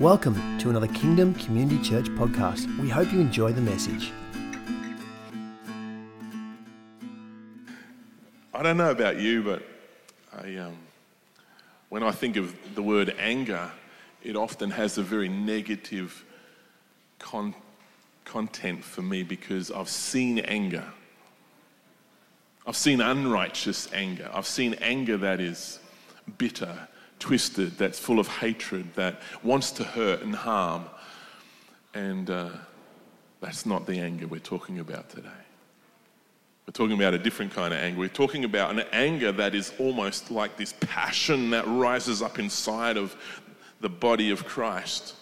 Welcome to another Kingdom Community Church podcast. We hope you enjoy the message. I don't know about you, but I, um, when I think of the word anger, it often has a very negative con- content for me because I've seen anger. I've seen unrighteous anger. I've seen anger that is bitter, twisted, that's full of hatred, that wants to hurt and harm. And uh, that's not the anger we're talking about today. We're talking about a different kind of anger. We're talking about an anger that is almost like this passion that rises up inside of the body of Christ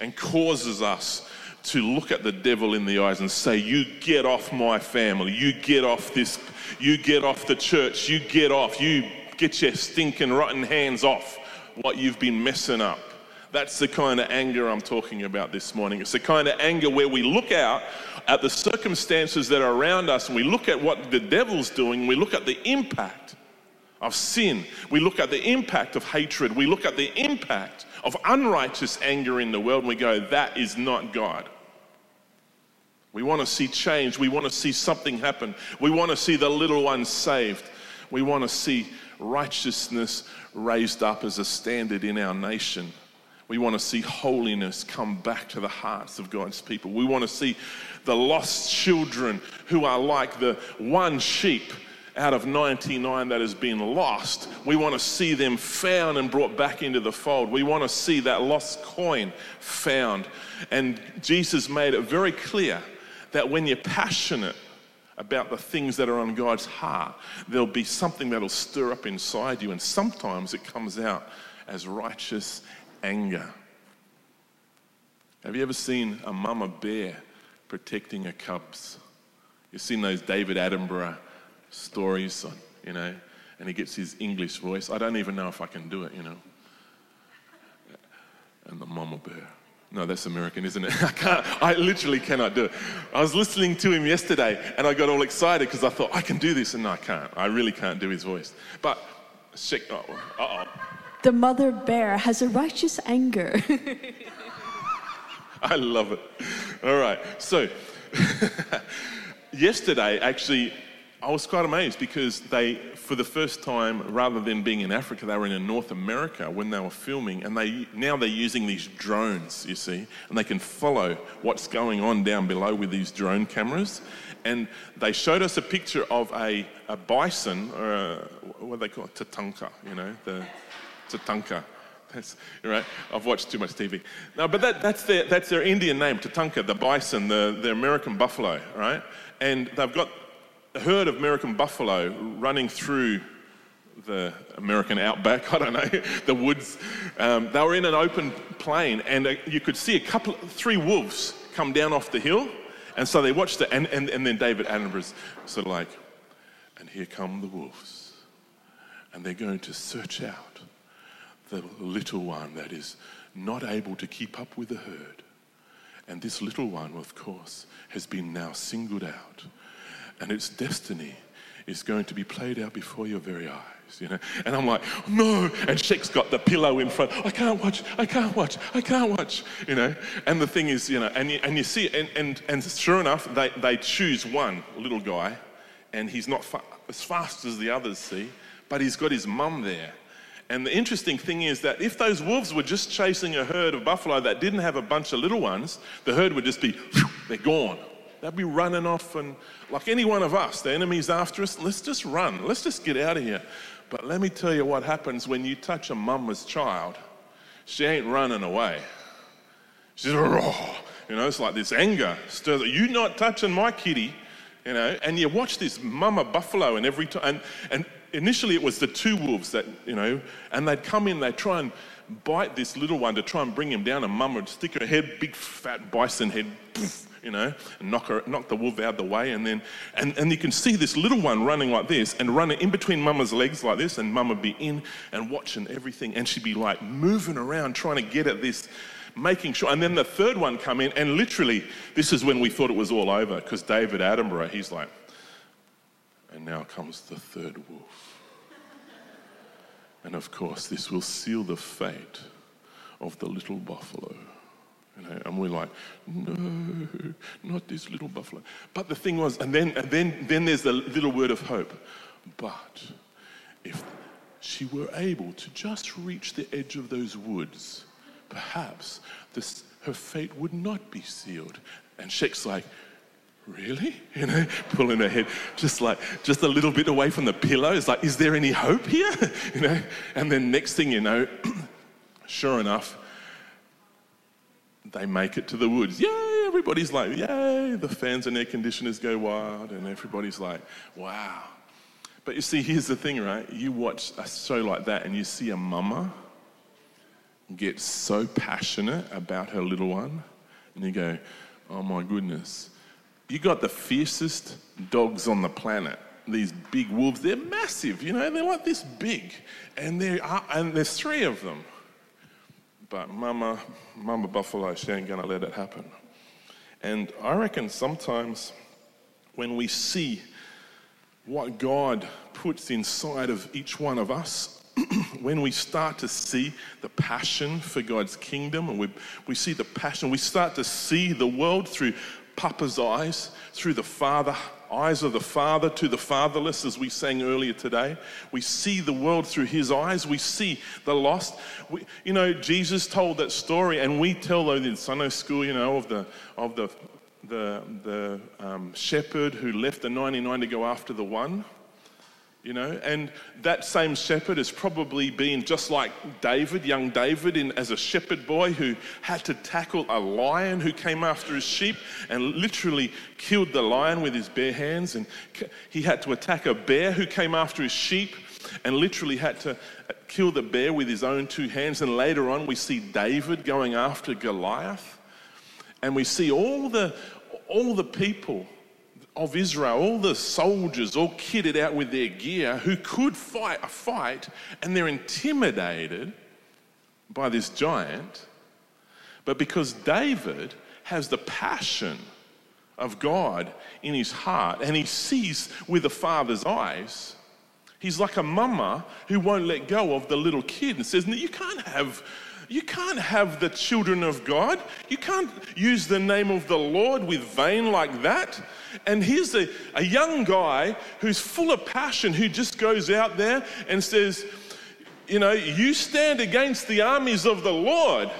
and causes us to look at the devil in the eyes and say, You get off my family. You get off this. You get off the church. You get off. You get your stinking rotten hands off what you've been messing up. That's the kind of anger I'm talking about this morning. It's the kind of anger where we look out at the circumstances that are around us and we look at what the devil's doing, we look at the impact of sin, we look at the impact of hatred, we look at the impact of unrighteous anger in the world, and we go, that is not God. We want to see change. We want to see something happen. We want to see the little ones saved. We want to see righteousness raised up as a standard in our nation. We want to see holiness come back to the hearts of God's people. We want to see the lost children who are like the one sheep out of 99 that has been lost. We want to see them found and brought back into the fold. We want to see that lost coin found. And Jesus made it very clear that when you're passionate about the things that are on God's heart, there'll be something that'll stir up inside you. And sometimes it comes out as righteous anger. Have you ever seen a mama bear protecting her cubs? You've seen those David Attenborough stories, on, you know, and he gets his English voice. I don't even know if I can do it, you know. And the mama bear. No, that's American, isn't it? I can't, I literally cannot do it. I was listening to him yesterday and I got all excited because I thought, I can do this. And no, I can't. I really can't do his voice. But, shake, oh, uh oh. The mother bear has a righteous anger. I love it. All right. So, yesterday, actually, I was quite amazed because they, for the first time, rather than being in Africa, they were in North America when they were filming, and they now they're using these drones, you see, and they can follow what's going on down below with these drone cameras. And they showed us a picture of a, a bison, or a, what do they call it, tatanka, you know, the tatanka. That's right. I've watched too much TV. No, but that, that's their that's their Indian name, Tatanka, the bison, the, the American buffalo, right? And they've got a herd of American buffalo running through the American outback, I don't know, the woods. Um, they were in an open plain, and uh, you could see a couple, three wolves come down off the hill. And so they watched it, and, and, and then David Attenborough's sort of like, and here come the wolves. And they're going to search out the little one that is not able to keep up with the herd. And this little one, of course, has been now singled out and its destiny is going to be played out before your very eyes, you know. And I'm like, no. And Sheik's got the pillow in front. I can't watch. I can't watch. I can't watch. You know. And the thing is, you know, and you, and you see, and, and and sure enough, they they choose one little guy, and he's not fa- as fast as the others, see, but he's got his mum there. And the interesting thing is that if those wolves were just chasing a herd of buffalo that didn't have a bunch of little ones, the herd would just be, they're gone. They'd be running off, and like any one of us, the enemy's after us. Let's just run. Let's just get out of here. But let me tell you what happens when you touch a mama's child. She ain't running away. She's raw. You know, it's like this anger stirs. You not touching my kitty, you know. And you watch this mama buffalo, and every time, and, and initially it was the two wolves that, you know, and they'd come in, they'd try and bite this little one to try and bring him down, and mum would stick her head, big fat bison head, poof, you know, and knock, her, knock the wolf out of the way. And then, and, and you can see this little one running like this and running in between mama's legs like this. And mama be in and watching everything. And she'd be like moving around trying to get at this, making sure. And then the third one come in. And literally, this is when we thought it was all over because David Attenborough, he's like, and now comes the third wolf. And of course, this will seal the fate of the little buffalo. You know, and we're like, no, not this little buffalo. But the thing was, and then, and then, then there's the little word of hope. But if she were able to just reach the edge of those woods, perhaps this, her fate would not be sealed. And Shek's like, really? You know, pulling her head just like, just a little bit away from the pillow. It's like, is there any hope here? you know, and then next thing you know, sure enough, they make it to the woods. Yay! Everybody's like, yay! The fans and air conditioners go wild, and everybody's like, wow. But you see, here's the thing, right? You watch a show like that, and you see a mama get so passionate about her little one, and you go, oh my goodness. You got the fiercest dogs on the planet. These big wolves, they're massive, you know, they're like this big. And, there are, and there's three of them. But Mama, Mama Buffalo, she ain't gonna let it happen. And I reckon sometimes when we see what God puts inside of each one of us, when we start to see the passion for God's kingdom and we, we see the passion, we start to see the world through Papa's eyes, through the Father eyes of the father to the fatherless, as we sang earlier today. We see the world through his eyes. We see the lost. We, you know, Jesus told that story, and we tell those in Sunday school, you know, of the, of the, the, the um, shepherd who left the 99 to go after the one you know? And that same shepherd has probably been just like david young david in, as a shepherd boy who had to tackle a lion who came after his sheep and literally killed the lion with his bare hands. And he had to attack a bear who came after his sheep and literally had to uh, kill the bear with his own two hands. And later on we see david going after goliath. And we see all the all the people of Israel, all the soldiers all kitted out with their gear who could fight a fight and they're intimidated by this giant. But because David has the passion of God in his heart and he sees with a father's eyes, he's like a mama who won't let go of the little kid and says, you can't have you can't have the children of God. You can't use the name of the Lord with vain like that. And here's a, a young guy who's full of passion who just goes out there and says, You know, you stand against the armies of the Lord,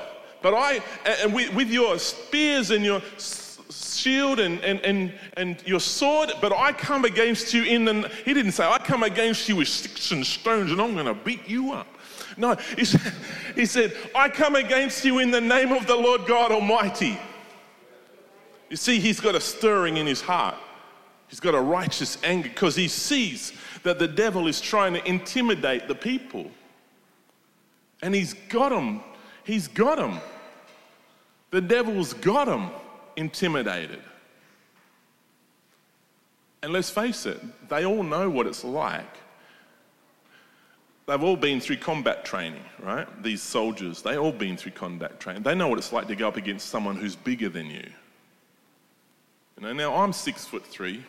but I, and with your spears and your shield and, and, and, and your sword, but I come against you in the, he didn't say, I come against you with sticks and stones and I'm going to beat you up. No, he said, he said, I come against you in the name of the Lord God Almighty. You see, he's got a stirring in his heart. He's got a righteous anger because he sees that the devil is trying to intimidate the people. And he's got them. He's got them. The devil's got them intimidated. And let's face it, they all know what it's like they've all been through combat training, right? These soldiers, they all been through combat training. They know what it's like to go up against someone who's bigger than you. You know, now I'm six foot three,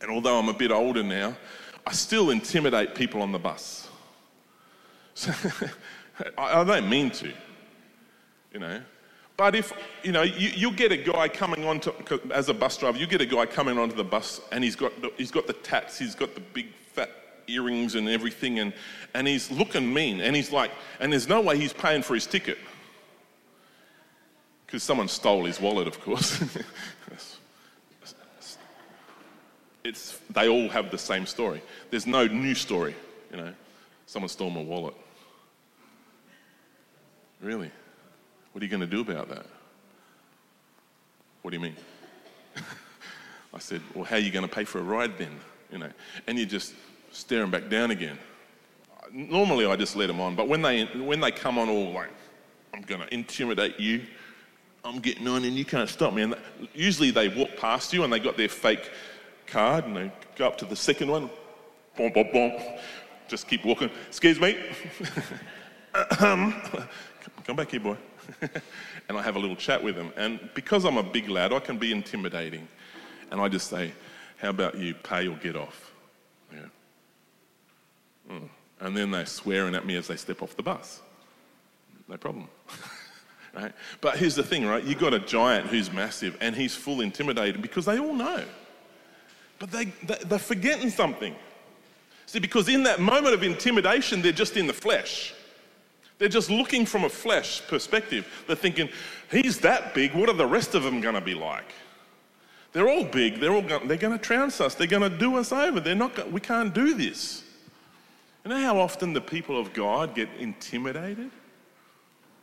and although I'm a bit older now, I still intimidate people on the bus. So, I, I don't mean to, you know. But if, you know, you, you get a guy coming on to, as a bus driver, you get a guy coming onto the bus and he's got the, he's got the tats, he's got the big earrings and everything, and, and he's looking mean. And he's like, and there's no way he's paying for his ticket. Because someone stole his wallet, of course. it's, they all have the same story. There's no new story, you know. Someone stole my wallet. Really? What are you going to do about that? What do you mean? I said, Well, how are you going to pay for a ride then? You know, and you just staring back down again. Normally, I just let them on, but when they when they come on all like, I'm going to intimidate you, I'm getting on, and you can't stop me. And usually they walk past you and they got their fake card, and they go up to the second one, boom, boom, boom, just keep walking. Excuse me. come back here, boy. and I have a little chat with them. And because I'm a big lad, I can be intimidating. And I just say, How about you pay or get off? Yeah. Mm. And then they're swearing at me as they step off the bus. no problem. right? But here's the thing, right? You've got a giant who's massive and he's full intimidated because they all know. But they, they, they're forgetting something. See, because in that moment of intimidation, they're just in the flesh. They're just looking from a flesh perspective. They're thinking, he's that big, what are the rest of them going to be like? They're all big, they're all going, they're going to trounce us, they're going to do us over. They're not, we can't do this. You know how often the people of God get intimidated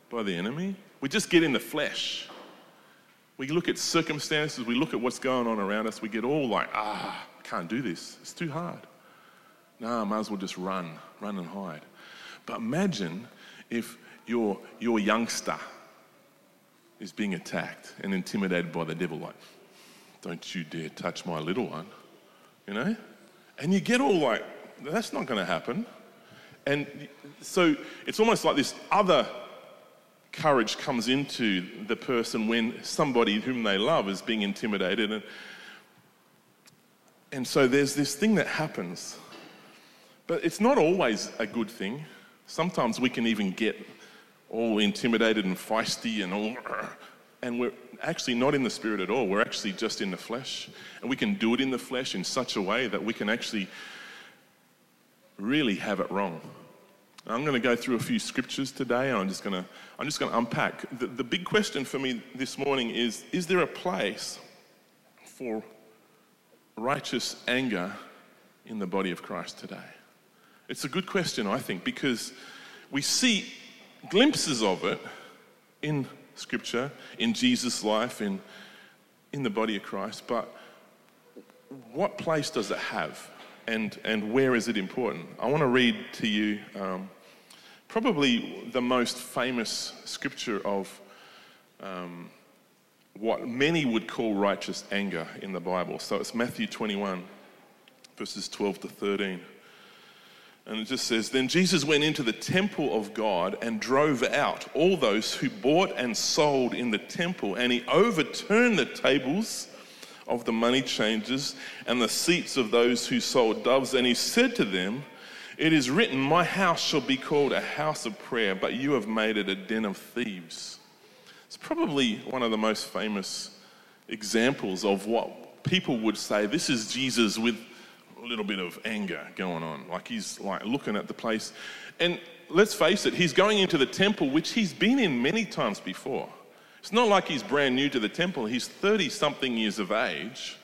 by the enemy? We just get in the flesh. We look at circumstances, we look at what's going on around us, we get all like, ah, can't do this. It's too hard. No, I might as well just run, run and hide. But imagine if your, your youngster is being attacked and intimidated by the devil, like, don't you dare touch my little one, you know? And you get all like, that's not going to happen. And so it's almost like this other courage comes into the person when somebody whom they love is being intimidated. And, and so there's this thing that happens. But it's not always a good thing. Sometimes we can even get all intimidated and feisty and all, and we're actually not in the spirit at all. We're actually just in the flesh. And we can do it in the flesh in such a way that we can actually really have it wrong. I'm going to go through a few scriptures today, and I'm just going to, I'm just going to unpack. The, the big question for me this morning is Is there a place for righteous anger in the body of Christ today? It's a good question, I think, because we see glimpses of it in Scripture, in Jesus' life, in, in the body of Christ, but what place does it have? And, and where is it important? I want to read to you um, probably the most famous scripture of um, what many would call righteous anger in the Bible. So it's Matthew 21, verses 12 to 13. And it just says, Then Jesus went into the temple of God and drove out all those who bought and sold in the temple, and he overturned the tables of the money changers and the seats of those who sold doves. And he said to them, It is written, My house shall be called a house of prayer, but you have made it a den of thieves. It's probably one of the most famous examples of what people would say this is Jesus with a little bit of anger going on. Like he's like looking at the place. And let's face it, he's going into the temple, which he's been in many times before. It's not like he's brand new to the temple. He's 30 something years of age.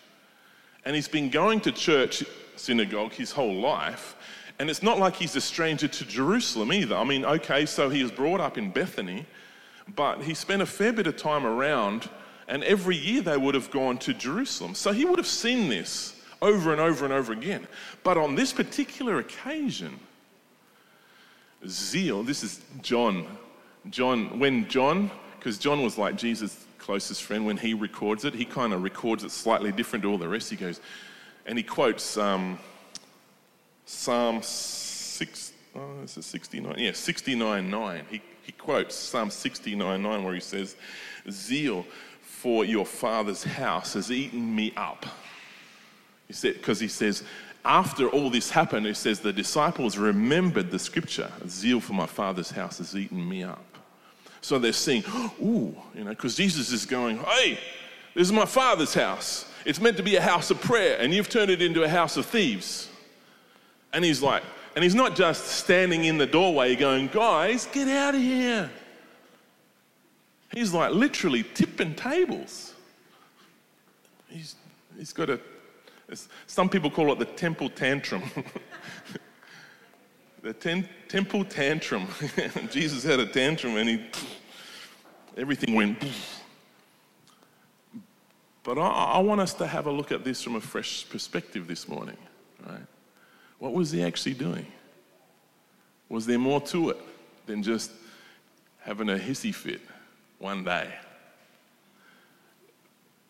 And he's been going to church, synagogue, his whole life. And it's not like he's a stranger to Jerusalem either. I mean, okay, so he was brought up in Bethany, but he spent a fair bit of time around, and every year they would have gone to Jerusalem. So he would have seen this over and over and over again. But on this particular occasion, zeal, this is John. John, when John, because John was like Jesus' closest friend, when he records it, he kind of records it slightly different to all the rest. He goes, and he quotes um, Psalm 6, oh, this is 69, yeah, 69 9. He, he quotes Psalm 69 9, where he says, Zeal for your father's house has eaten me up. He said, because he says, after all this happened, he says, the disciples remembered the scripture zeal for my father's house has eaten me up. So they're saying, ooh, you know, because Jesus is going, hey, this is my father's house. It's meant to be a house of prayer, and you've turned it into a house of thieves. And he's like, and he's not just standing in the doorway going, guys, get out of here. He's like literally tipping tables. He's, he's got a some people call it the temple tantrum. the ten, temple tantrum. Jesus had a tantrum and he, everything went. But I, I, want us to have a look at this from a fresh perspective this morning, right? What was he actually doing? Was there more to it than just having a hissy fit one day?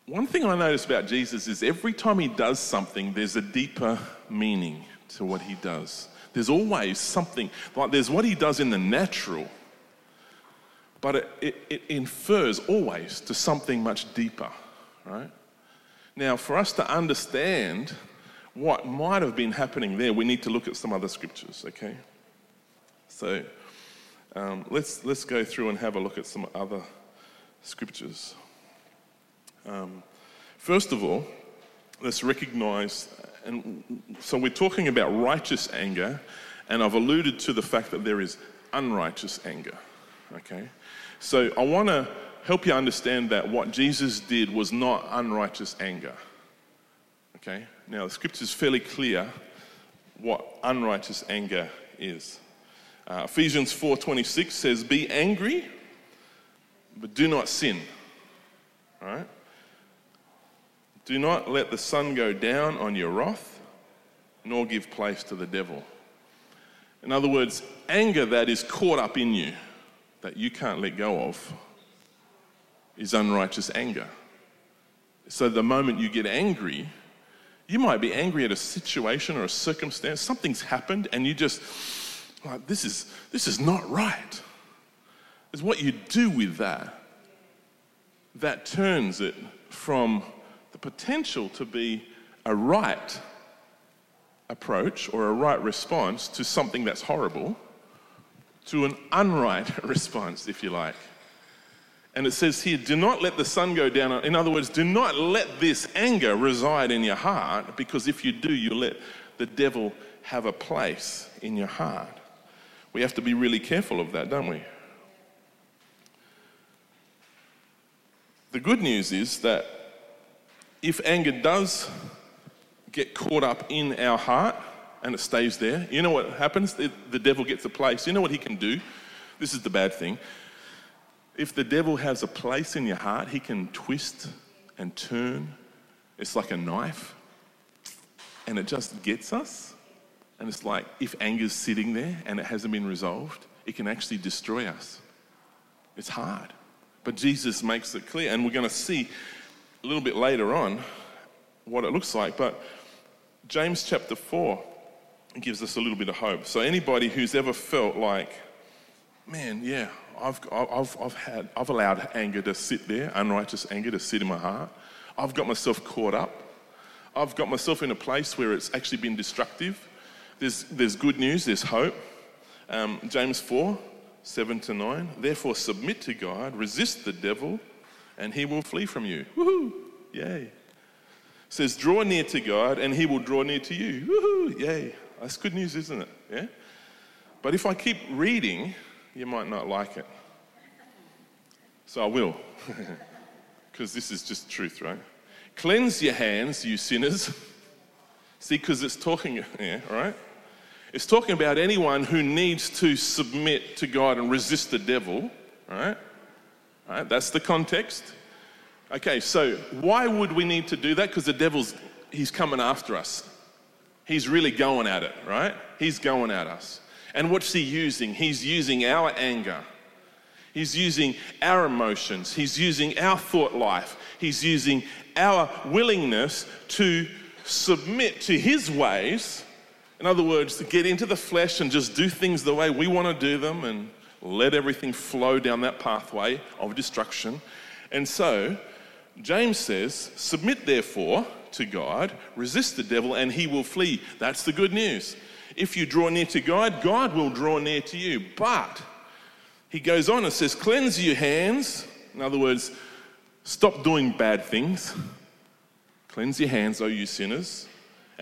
One thing I notice about Jesus is every time he does something, there's a deeper meaning to what he does. There's always something, like there's what he does in the natural, but it, it, it infers always to something much deeper, right? Now, for us to understand what might have been happening there, we need to look at some other scriptures, okay? So, Um, let's, let's go through and have a look at some other scriptures. Um, first of all, let's recognize, and so we're talking about righteous anger, and I've alluded to the fact that there is unrighteous anger. Okay? So I want to help you understand that what Jesus did was not unrighteous anger. Okay? Now, the scripture is fairly clear what unrighteous anger is. Uh, Ephesians 4:26 says, "Be angry, but do not sin." All right? Do not let the sun go down on your wrath, nor give place to the devil. In other words, anger that is caught up in you, that you can't let go of, is unrighteous anger. So the moment you get angry, you might be angry at a situation or a circumstance, something's happened, and you just, like, this is, this is not right. It's what you do with that that turns it from the potential to be a right approach or a right response to something that's horrible to an unright response, if you like. And it says here, do not let the sun go down. In other words, do not let this anger reside in your heart, because if you do, you let the devil have a place in your heart. We have to be really careful of that, don't we? The good news is that if anger does get caught up in our heart and it stays there, you know what happens? The, the devil gets a place. You know what he can do? This is the bad thing. If the devil has a place in your heart, he can twist and turn. It's like a knife. And it just gets us. And it's like if anger's sitting there and it hasn't been resolved, it can actually destroy us. It's hard. But Jesus makes it clear. And we're going to see a little bit later on what it looks like. But James chapter 4 gives us a little bit of hope. So, anybody who's ever felt like, man, yeah, I've, I've, I've, had, I've allowed anger to sit there, unrighteous anger to sit in my heart. I've got myself caught up. I've got myself in a place where it's actually been destructive. There's, there's good news, there's hope. Um, James 4 7 to 9. Therefore, submit to God, resist the devil, and he will flee from you. Woohoo! Yay. It says, draw near to God, and he will draw near to you. Woohoo! Yay. That's good news, isn't it? Yeah? But if I keep reading, you might not like it. So I will, because this is just truth, right? Cleanse your hands, you sinners. See, because it's talking, yeah, right? It's talking about anyone who needs to submit to God and resist the devil, right? right? That's the context. Okay, so why would we need to do that? Because the devil's, he's coming after us. He's really going at it, right? He's going at us. And what's he using? He's using our anger. He's using our emotions. He's using our thought life. He's using our willingness to submit to his ways in other words, to get into the flesh and just do things the way we want to do them and let everything flow down that pathway of destruction. And so, James says, Submit therefore to God, resist the devil, and he will flee. That's the good news. If you draw near to God, God will draw near to you. But he goes on and says, Cleanse your hands. In other words, stop doing bad things. Cleanse your hands, O you sinners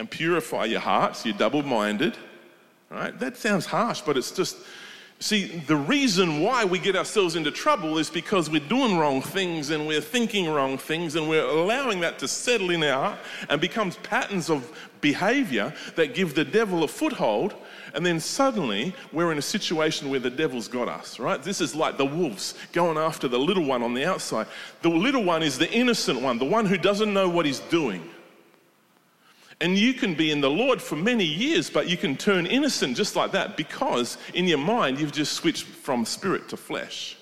and purify your hearts, you're double minded. Right? That sounds harsh, but it's just, see, the reason why we get ourselves into trouble is because we're doing wrong things and we're thinking wrong things and we're allowing that to settle in our heart and becomes patterns of behavior that give the devil a foothold. And then suddenly we're in a situation where the devil's got us, right? This is like the wolves going after the little one on the outside. The little one is the innocent one, the one who doesn't know what he's doing. And you can be in the Lord for many years, but you can turn innocent just like that because in your mind you've just switched from spirit to flesh.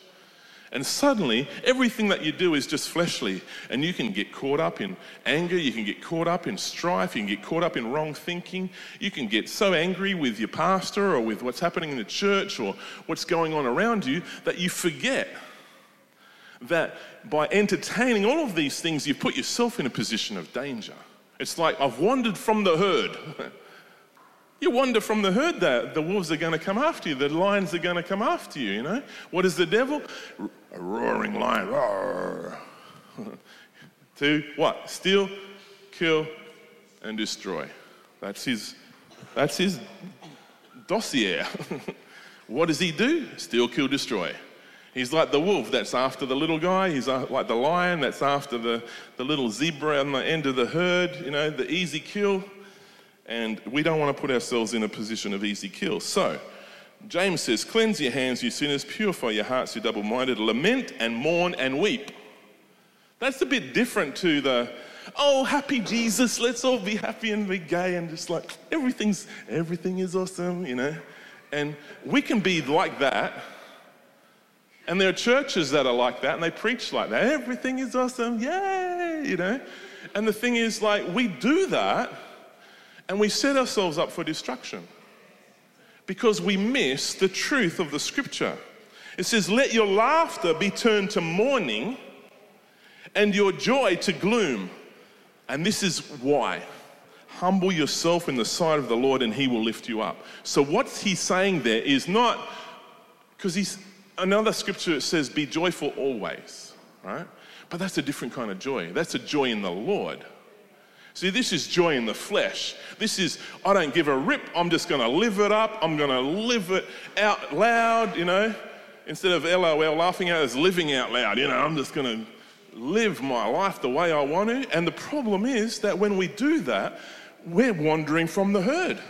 And suddenly, everything that you do is just fleshly. And you can get caught up in anger, you can get caught up in strife, you can get caught up in wrong thinking. You can get so angry with your pastor or with what's happening in the church or what's going on around you that you forget that by entertaining all of these things, you've put yourself in a position of danger. It's like I've wandered from the herd. You wander from the herd that the wolves are going to come after you, the lions are going to come after you, you know? What is the devil? A roaring lion. Roar. to what? Steal, kill, and destroy. That's his, that's his dossier. what does he do? Steal, kill, destroy. He's like the wolf that's after the little guy. He's like the lion that's after the, the little zebra on the end of the herd, you know, the easy kill. And we don't want to put ourselves in a position of easy kill. So, James says, Cleanse your hands, you sinners, purify your hearts, you double minded, lament and mourn and weep. That's a bit different to the, oh, happy Jesus, let's all be happy and be gay and just like everything's, everything is awesome, you know. And we can be like that. And there are churches that are like that and they preach like that. Everything is awesome, yay, you know. And the thing is, like, we do that and we set ourselves up for destruction because we miss the truth of the scripture. It says, Let your laughter be turned to mourning and your joy to gloom. And this is why. Humble yourself in the sight of the Lord and he will lift you up. So, what he's saying there is not because he's another scripture says, Be joyful always, right? But that's a different kind of joy. That's a joy in the Lord. See, this is joy in the flesh. This is, I don't give a rip. I'm just going to live it up. I'm going to live it out loud, you know. Instead of LOL laughing out, it's living out loud. You know, I'm just going to live my life the way I want to. And the problem is that when we do that, we're wandering from the herd.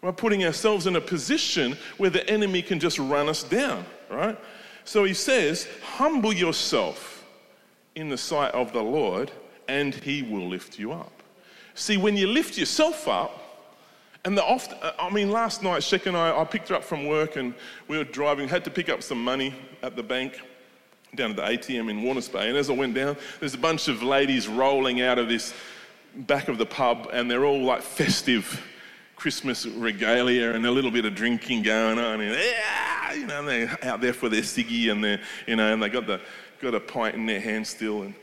We're putting ourselves in a position where the enemy can just run us down, right? So he says, Humble yourself in the sight of the Lord and he will lift you up. See, when you lift yourself up, and the oft, uh, I mean, last night, Shek and I, I picked her up from work and we were driving, had to pick up some money at the bank down at the ATM in Warners Bay. And as I went down, there's a bunch of ladies rolling out of this back of the pub and they're all like festive Christmas regalia and a little bit of drinking going on. And, yeah, you know, they're out there for their ciggy and they're, you know, and they got, the, got a pint in their hand still. And,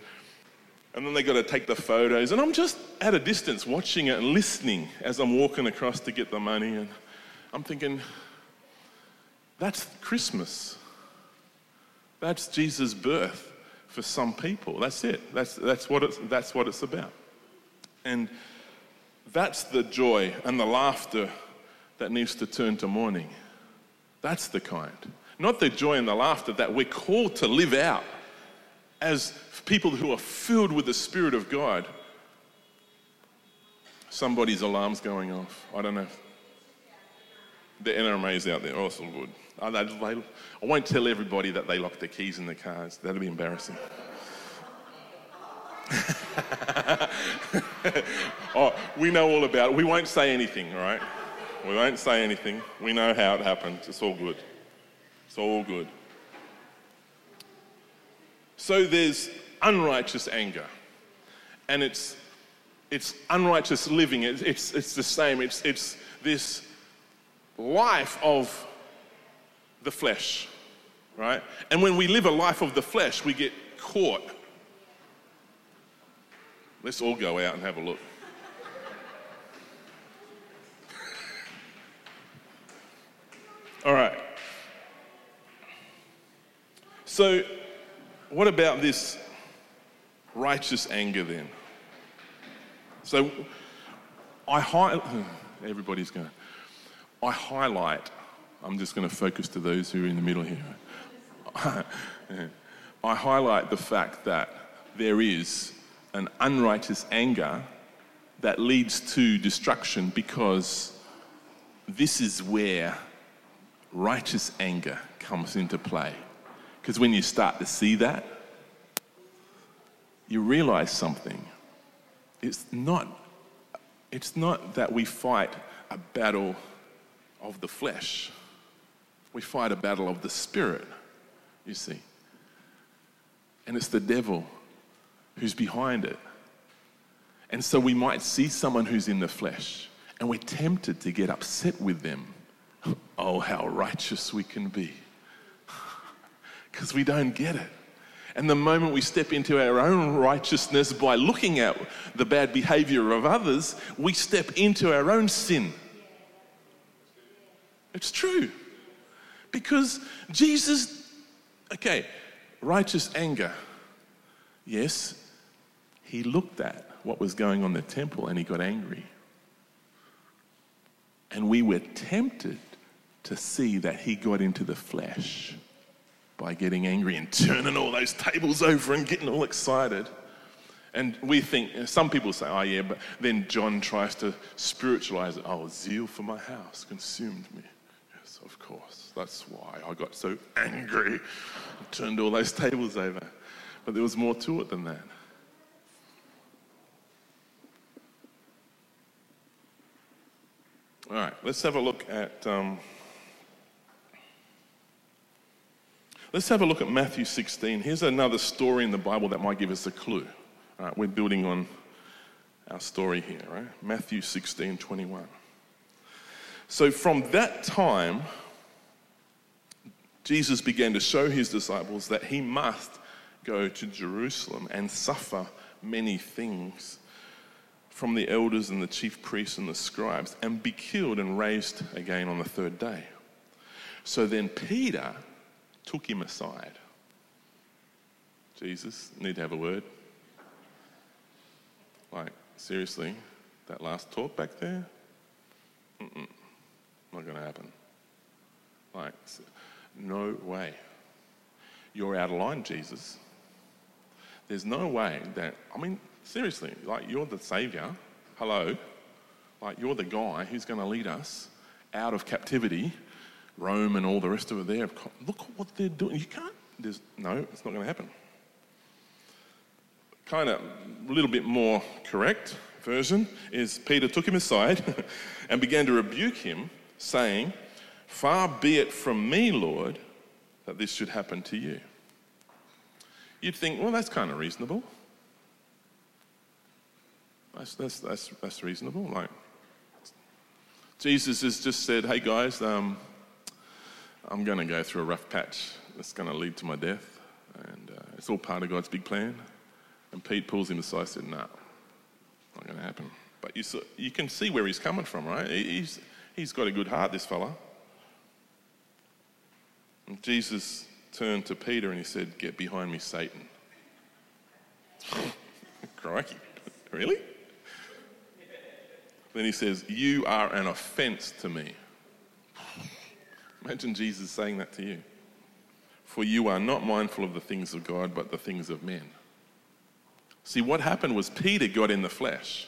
and then they got to take the photos. And I'm just at a distance watching it and listening as I'm walking across to get the money. And I'm thinking, that's Christmas. That's Jesus' birth for some people. That's it. That's, that's, what, it's, that's what it's about. And that's the joy and the laughter that needs to turn to mourning. That's the kind. Not the joy and the laughter that we're called to live out as people who are filled with the Spirit of God, somebody's alarm's going off. I don't know. The NRMA's out there. Oh, it's all good. I, won't tell everybody that they locked their keys in the cars. That'll be embarrassing. oh, we know all about it. We won't say anything, right? We won't say anything. We know how it happened. It's all good. It's all good. So there's unrighteous anger, and it's, it's unrighteous living. It's, it's, it's the same. It's, it's this life of the flesh, right? And when we live a life of the flesh, we get caught. Let's all go out and have a look. all right. So what about this righteous anger then? So I highlight, everybody's going, I highlight, I'm just going to focus to those who are in the middle here. I highlight the fact that there is an unrighteous anger that leads to destruction because this is where righteous anger comes into play. Because when you start to see that, you realize something. It's not, it's not that we fight a battle of the flesh, we fight a battle of the spirit, you see. And it's the devil who's behind it. And so we might see someone who's in the flesh and we're tempted to get upset with them. Oh, how righteous we can be because we don't get it. And the moment we step into our own righteousness by looking at the bad behavior of others, we step into our own sin It's true. Because Jesus, okay, righteous anger. Yes, he looked at what was going on in the temple and he got angry. And we were tempted to see that he got into the flesh by getting angry and turning all those tables over and getting all excited. And we think, some people say, oh, yeah, but then John tries to spiritualize it. Oh, zeal for my house consumed me. Yes, of course. That's why I got so angry and turned all those tables over. But there was more to it than that. All right, let's have a look at. Um, let's have a look at Matthew 16. Here's another story in the Bible that might give us a clue. We're building on our story here, right? Matthew 16, 21. So from that time, Jesus began to show his disciples that he must go to Jerusalem and suffer many things from the elders and the chief priests and the scribes and be killed and raised again on the third day. So then Peter took him aside. Jesus, need to have a word. Like, seriously, that last talk back there? Mm-mm, not going to happen. Like, no way. You're out of line, Jesus. There's no way that, I mean, Seriously, like you're the savior. Hello. Like you're the guy who's going to lead us out of captivity, Rome and all the rest of it there. Look at what they're doing. You can't, there's, no, it's not going to happen. Kind of a little bit more correct version is Peter took him aside and began to rebuke him, saying, Far be it from me, Lord, that this should happen to you. You'd think, well, that's kind of reasonable. That's, that's, that's, that's reasonable. Like, Jesus has just said, hey guys, um, I'm going to go through a rough patch that's going to lead to my death. And uh, it's all part of God's big plan. And Pete pulls him aside and said, no, not going to happen. But you, saw, you can see where he's coming from, right? He's, he's got a good heart, this fella. And Jesus turned to Peter and he said, Get behind me, Satan. Crikey. Really? Then he says, You are an offense to me. Imagine Jesus saying that to you. For you are not mindful of the things of God, but the things of men. See, what happened was Peter got in the flesh.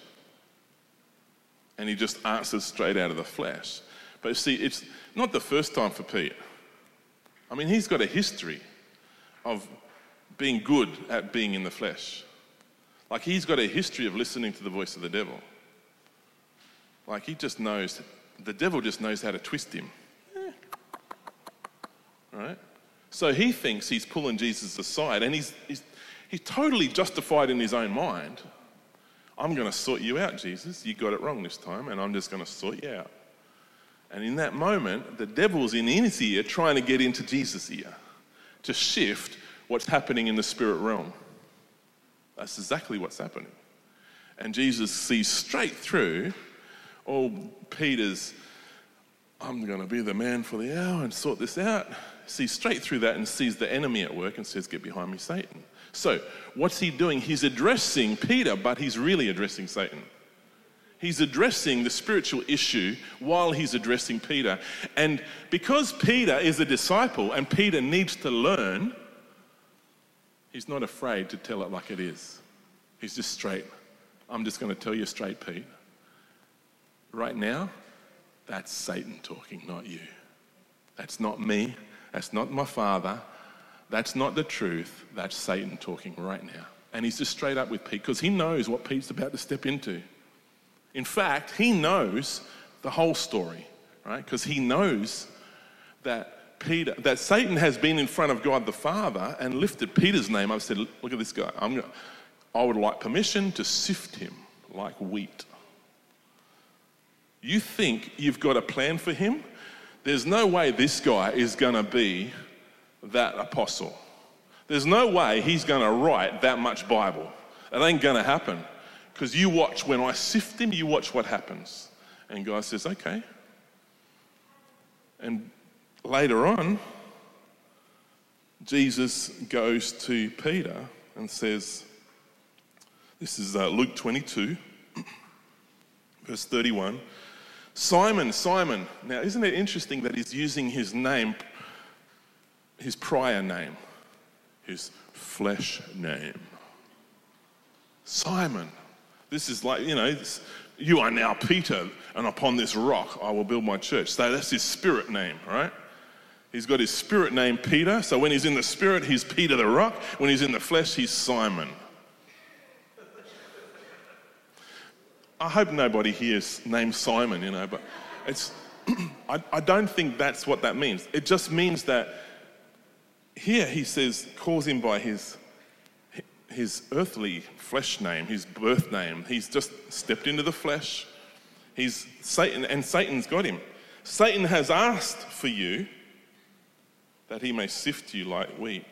And he just answered straight out of the flesh. But see, it's not the first time for Peter. I mean, he's got a history of being good at being in the flesh. Like, he's got a history of listening to the voice of the devil. Like he just knows, the devil just knows how to twist him. Right? So he thinks he's pulling Jesus aside and he's, he's, he's totally justified in his own mind. I'm going to sort you out, Jesus. You got it wrong this time, and I'm just going to sort you out. And in that moment, the devil's in his ear trying to get into Jesus' ear to shift what's happening in the spirit realm. That's exactly what's happening. And Jesus sees straight through oh, Peter's, I'm going to be the man for the hour and sort this out, sees straight through that and sees the enemy at work and says, Get behind me, Satan. So, what's he doing? He's addressing Peter, but he's really addressing Satan. He's addressing the spiritual issue while he's addressing Peter. And because Peter is a disciple and Peter needs to learn, he's not afraid to tell it like it is. He's just straight. I'm just going to tell you straight, Pete. Right now, that's Satan talking, not you. That's not me. That's not my father. That's not the truth. That's Satan talking right now. And he's just straight up with Pete because he knows what Pete's about to step into. In fact, he knows the whole story, right? Because he knows that Peter, that Satan has been in front of God the Father and lifted Peter's name. I've said, look at this guy. I'm gonna, I would like permission to sift him like wheat. You think you've got a plan for him? There's no way this guy is going to be that apostle. There's no way he's going to write that much Bible. It ain't going to happen. Because you watch, when I sift him, you watch what happens. And God says, okay. And later on, Jesus goes to Peter and says, This is uh, Luke 22, verse 31. Simon, Simon. Now, isn't it interesting that he's using his name, his prior name, his flesh name? Simon. This is like, you know, this, you are now Peter, and upon this rock I will build my church. So that's his spirit name, right? He's got his spirit name Peter. So when he's in the spirit, he's Peter the rock. When he's in the flesh, he's Simon. I hope nobody here is named Simon, you know, but it's, I, I don't think that's what that means. It just means that here he says, calls him by his, his earthly flesh name, his birth name. He's just stepped into the flesh. He's Satan, and Satan's got him. Satan has asked for you that he may sift you like wheat.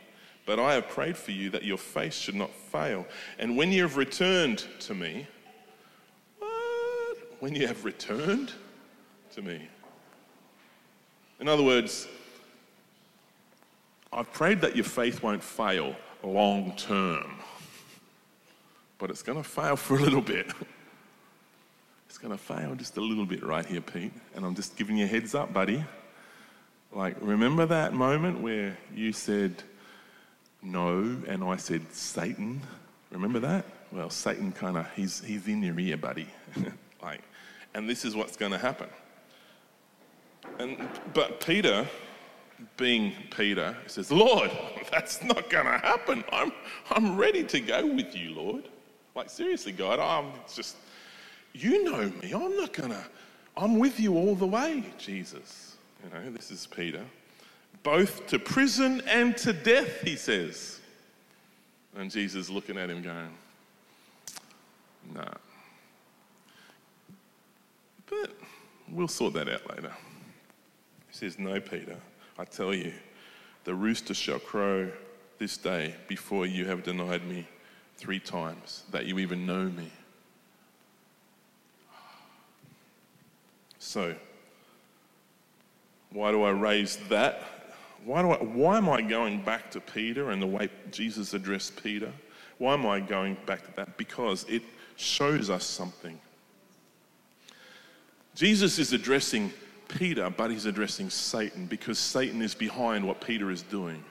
But I have prayed for you that your faith should not fail. And when you have returned to me? When you have returned to me. In other words, I've prayed that your faith won't fail long term, but it's going to fail for a little bit. It's going to fail just a little bit right here, Pete. And I'm just giving you a heads up, buddy. Like, remember that moment where you said no and I said Satan? Remember that? Well, Satan kind of, he's, he's in your ear, buddy. like, and this is what's going to happen. And, but Peter, being Peter, says, Lord, that's not going to happen. I'm, I'm ready to go with you, Lord. Like, seriously, God, I'm just, you know me. I'm not going to, I'm with you all the way, Jesus. You know, this is Peter. Both to prison and to death, he says. And Jesus looking at him going, nah. But we'll sort that out later. He says, No, Peter, I tell you, the rooster shall crow this day before you have denied me three times, that you even know me. So, why do I raise that? Why, do I, why am I going back to Peter and the way Jesus addressed Peter? Why am I going back to that? Because it shows us something. Jesus is addressing Peter, but he's addressing Satan because Satan is behind what Peter is doing.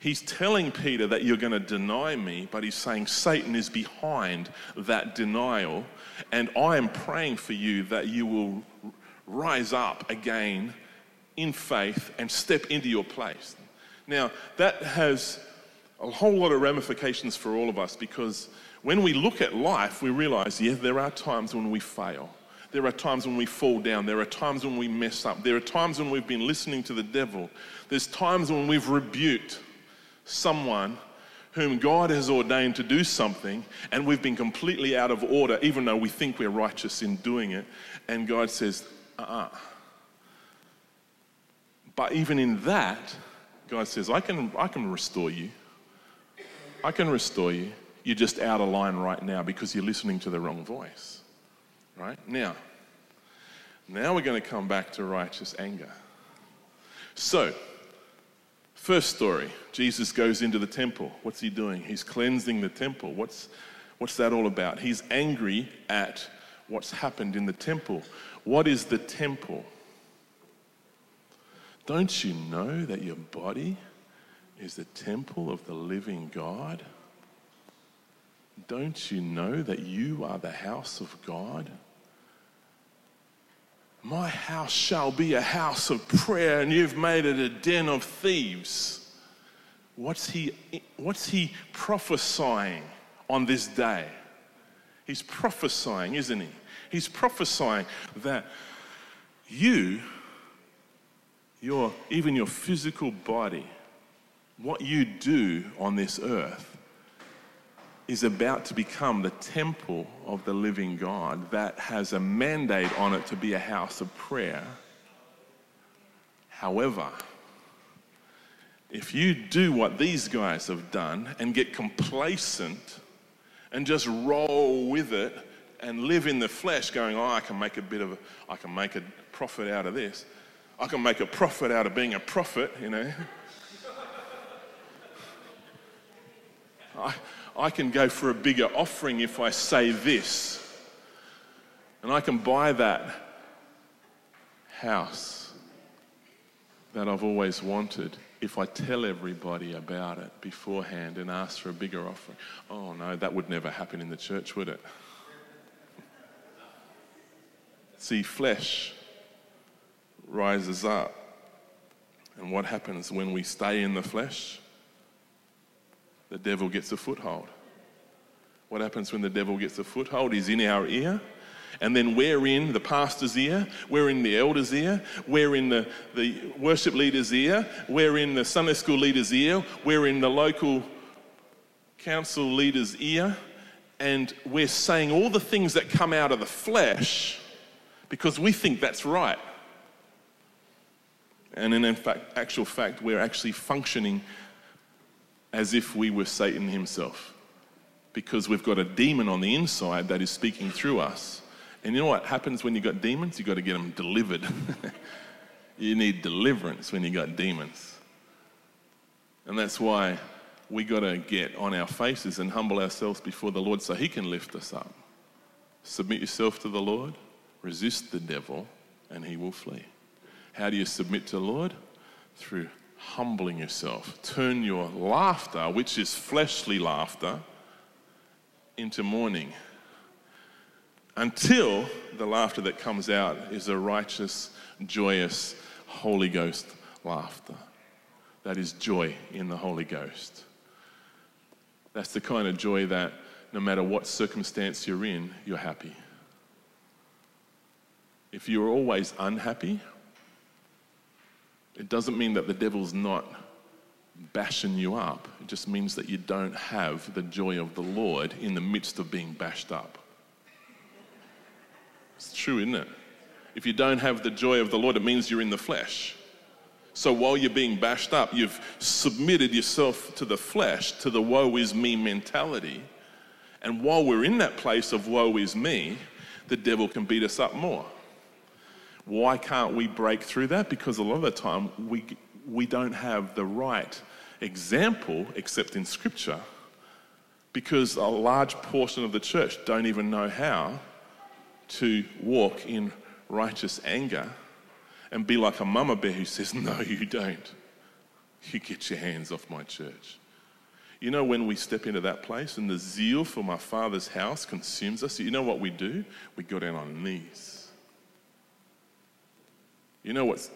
He's telling Peter that you're going to deny me, but he's saying Satan is behind that denial, and I am praying for you that you will rise up again in faith and step into your place. Now, that has a whole lot of ramifications for all of us because when we look at life, we realize, yeah, there are times when we fail. There are times when we fall down. There are times when we mess up. There are times when we've been listening to the devil. There's times when we've rebuked someone whom God has ordained to do something and we've been completely out of order, even though we think we're righteous in doing it. And God says, uh uh-uh. uh but even in that, God says, I can, I can restore you. I can restore you. You're just out of line right now because you're listening to the wrong voice. Right? Now, now we're going to come back to righteous anger. So, first story Jesus goes into the temple. What's he doing? He's cleansing the temple. What's, what's that all about? He's angry at what's happened in the temple. What is the temple? Don't you know that your body is the temple of the living God? Don't you know that you are the house of God? My house shall be a house of prayer, and you've made it a den of thieves. What's he, what's he prophesying on this day? He's prophesying, isn't he? He's prophesying that you your, even your physical body, what you do on this earth, is about to become the temple of the living God that has a mandate on it to be a house of prayer. However, if you do what these guys have done and get complacent and just roll with it and live in the flesh, going, oh, I can make a bit of, a, I can make a profit out of this, I can make a profit out of being a prophet, you know. I, I can go for a bigger offering if I say this. And I can buy that house that I've always wanted if I tell everybody about it beforehand and ask for a bigger offering. Oh no, that would never happen in the church, would it? See, flesh rises up. And what happens when we stay in the flesh? The devil gets a foothold. What happens when the devil gets a foothold? He's in our ear. And then we're in the pastor's ear, we're in the elder's ear, we're in the, the worship leader's ear, we're in the Sunday school leader's ear, we're in the local council leader's ear, and we're saying all the things that come out of the flesh because we think that's right. And in fact, actual fact, we're actually functioning as if we were Satan himself because we've got a demon on the inside that is speaking through us. And you know what happens when you've got demons? You've got to get them delivered. you need deliverance when you've got demons. And that's why we got to get on our faces and humble ourselves before the Lord so He can lift us up. Submit yourself to the Lord, resist the devil, and He will flee. How do you submit to the Lord? Through humbling yourself. Turn your laughter, which is fleshly laughter, into mourning until the laughter that comes out is a righteous, joyous, Holy Ghost laughter. That is joy in the Holy Ghost. That's the kind of joy that no matter what circumstance you're in, you're happy. If you're always unhappy, it doesn't mean that the devil's not bashing you up. It just means that you don't have the joy of the Lord in the midst of being bashed up. It's true, isn't it? If you don't have the joy of the Lord, it means you're in the flesh. So while you're being bashed up, you've submitted yourself to the flesh, to the woe is me mentality. And while we're in that place of woe is me, the devil can beat us up more. Why can't we break through that? Because a lot of the time we, we don't have the right example except in Scripture. Because a large portion of the church don't even know how to walk in righteous anger and be like a mama bear who says, No, you don't. You get your hands off my church. You know, when we step into that place and the zeal for my father's house consumes us, you know what we do? We go down on knees. You know what's,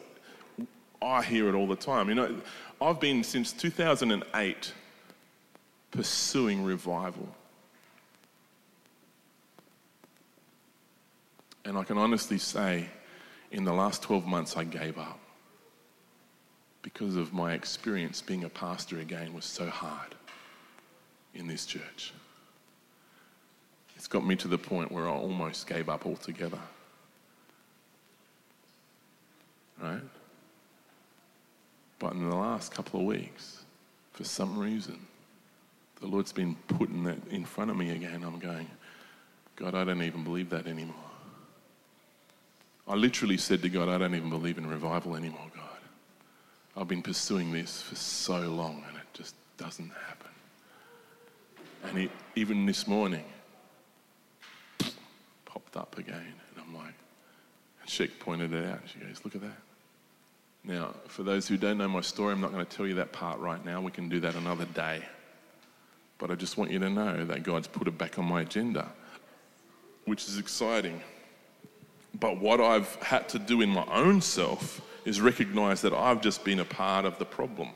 I hear it all the time. You know, I've been since 2008 pursuing revival. And I can honestly say, in the last 12 months, I gave up because of my experience being a pastor again was so hard in this church. It's got me to the point where I almost gave up altogether. Right? But in the last couple of weeks, for some reason, the Lord's been putting that in front of me again. I'm going, God, I don't even believe that anymore. I literally said to God, I don't even believe in revival anymore, God. I've been pursuing this for so long and it just doesn't happen. And he, even this morning, popped up again. And I'm like, and Sheik pointed it out. She goes, Look at that. Now, for those who don't know my story, I'm not going to tell you that part right now. We can do that another day. But I just want you to know that God's put it back on my agenda, which is exciting. But what I've had to do in my own self is recognize that I've just been a part of the problem.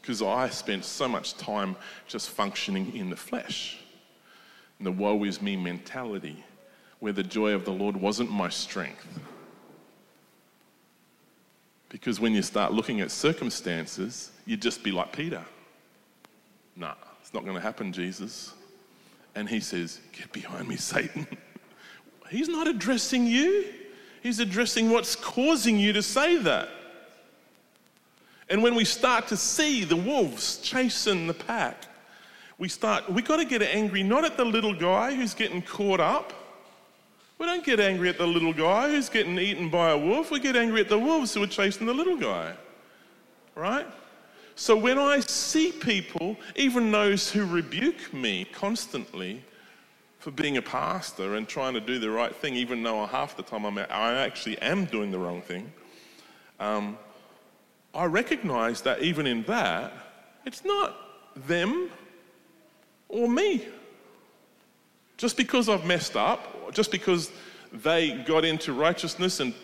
Because I spent so much time just functioning in the flesh, in the woe is me mentality, where the joy of the Lord wasn't my strength. Because when you start looking at circumstances, you'd just be like Peter. Nah, it's not going to happen, Jesus. And he says, Get behind me, Satan. He's not addressing you, he's addressing what's causing you to say that. And when we start to see the wolves chasing the pack, we start, we got to get angry not at the little guy who's getting caught up, We don't get angry at the little guy who's getting eaten by a wolf. We get angry at the wolves who are chasing the little guy. Right? So when I see people, even those who rebuke me constantly for being a pastor and trying to do the right thing, even though half the time I'm, I actually am doing the wrong thing, um, I recognize that even in that, it's not them or me. Just because I've messed up, just because they got into righteousness and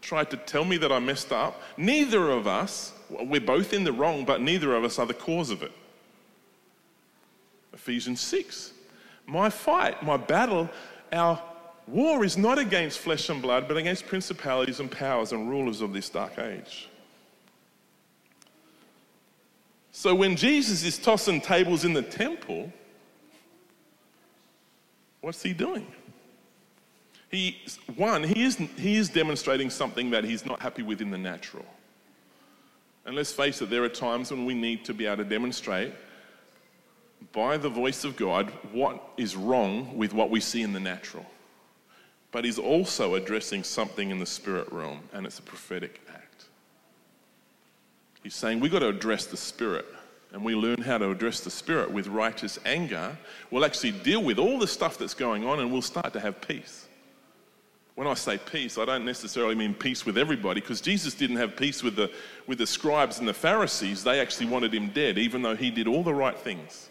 tried to tell me that I messed up, neither of us, we're both in the wrong, but neither of us are the cause of it. Ephesians 6. My fight, my battle, our war is not against flesh and blood, but against principalities and powers and rulers of this dark age. So when Jesus is tossing tables in the temple, what's he doing? He, one, he is, he is demonstrating something that he's not happy with in the natural. And let's face it, there are times when we need to be able to demonstrate by the voice of God what is wrong with what we see in the natural. But he's also addressing something in the spirit realm, and it's a prophetic act. He's saying we've got to address the spirit and we learn how to address the spirit with righteous anger, we'll actually deal with all the stuff that's going on and we'll start to have peace. When I say peace, I don't necessarily mean peace with everybody, because Jesus didn't have peace with the, with the scribes and the Pharisees. They actually wanted him dead, even though he did all the right things.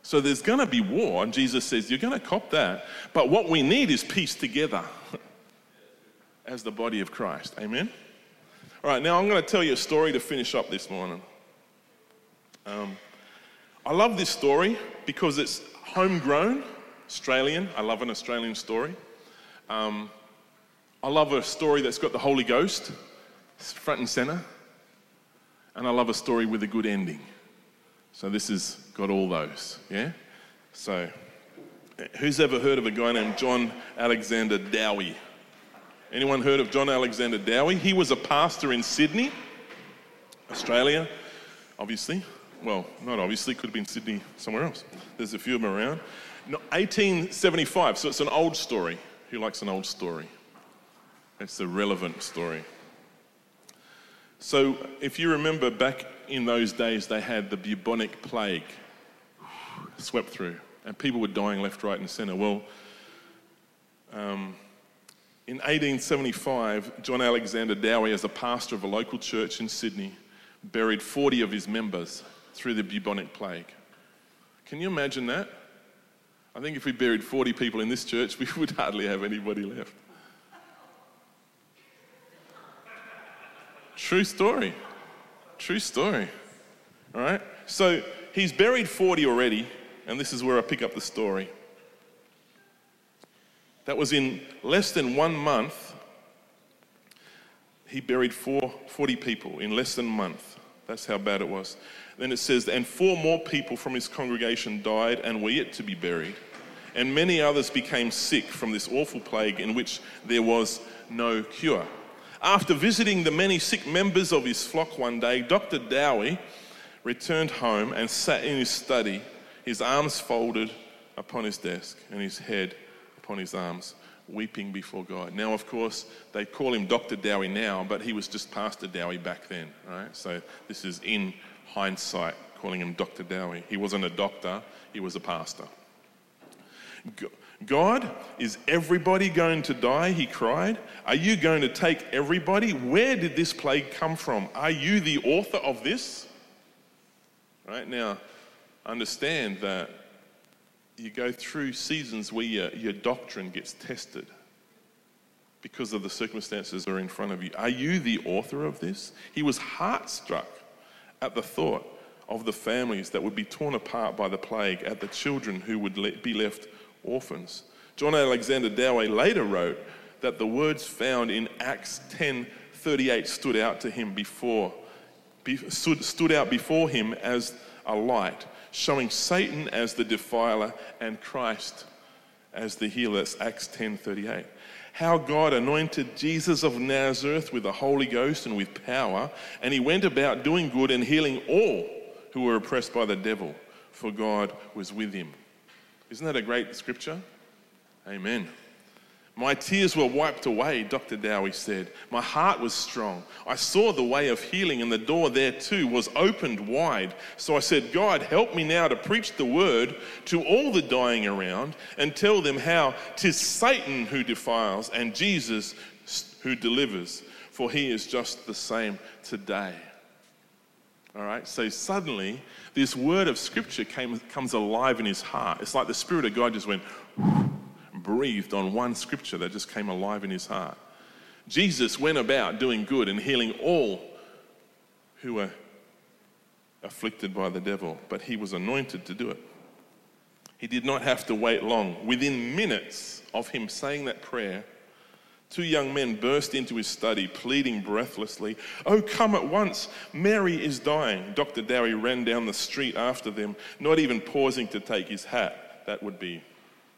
So there's going to be war, and Jesus says, You're going to cop that. But what we need is peace together as the body of Christ. Amen? All right, now I'm going to tell you a story to finish up this morning. Um, I love this story because it's homegrown, Australian. I love an Australian story. Um, I love a story that's got the Holy Ghost front and center. And I love a story with a good ending. So this has got all those, yeah? So, who's ever heard of a guy named John Alexander Dowie? Anyone heard of John Alexander Dowie? He was a pastor in Sydney, Australia, obviously. Well, not obviously, could have been Sydney somewhere else. There's a few of them around. No, 1875, so it's an old story. Who likes an old story? It's a relevant story. So, if you remember back in those days, they had the bubonic plague swept through, and people were dying left, right, and centre. Well, um, in 1875, John Alexander Dowie, as a pastor of a local church in Sydney, buried 40 of his members through the bubonic plague. Can you imagine that? I think if we buried 40 people in this church, we would hardly have anybody left. True story. True story. All right? So he's buried 40 already, and this is where I pick up the story. That was in less than one month. He buried four, 40 people in less than a month. That's how bad it was. Then it says, And four more people from his congregation died and were yet to be buried. And many others became sick from this awful plague in which there was no cure. After visiting the many sick members of his flock one day, Dr. Dowie returned home and sat in his study, his arms folded upon his desk and his head upon his arms, weeping before God. Now, of course, they call him Dr. Dowie now, but he was just Pastor Dowie back then, right? So this is in hindsight, calling him Dr. Dowie. He wasn't a doctor, he was a pastor. God, is everybody going to die? He cried. Are you going to take everybody? Where did this plague come from? Are you the author of this? Right now, understand that you go through seasons where your, your doctrine gets tested because of the circumstances that are in front of you. Are you the author of this? He was heartstruck at the thought of the families that would be torn apart by the plague, at the children who would le- be left orphans. John Alexander Dowie later wrote that the words found in Acts 10:38 stood out to him before stood, stood out before him as a light, showing Satan as the defiler and Christ as the healer. That's Acts 10:38 how God anointed Jesus of Nazareth with the Holy Ghost and with power, and he went about doing good and healing all who were oppressed by the devil, for God was with him. Isn't that a great scripture? Amen. My tears were wiped away, Dr. Dowie said. My heart was strong. I saw the way of healing, and the door there too was opened wide. So I said, God, help me now to preach the word to all the dying around and tell them how 'tis Satan who defiles and Jesus who delivers, for he is just the same today. All right, so suddenly this word of scripture came, comes alive in his heart. It's like the Spirit of God just went, breathed on one scripture that just came alive in his heart. Jesus went about doing good and healing all who were afflicted by the devil, but he was anointed to do it. He did not have to wait long. Within minutes of him saying that prayer, two young men burst into his study, pleading breathlessly, Oh, come at once! Mary is dying. Dr. Dowie ran down the street after them, not even pausing to take his hat. That would be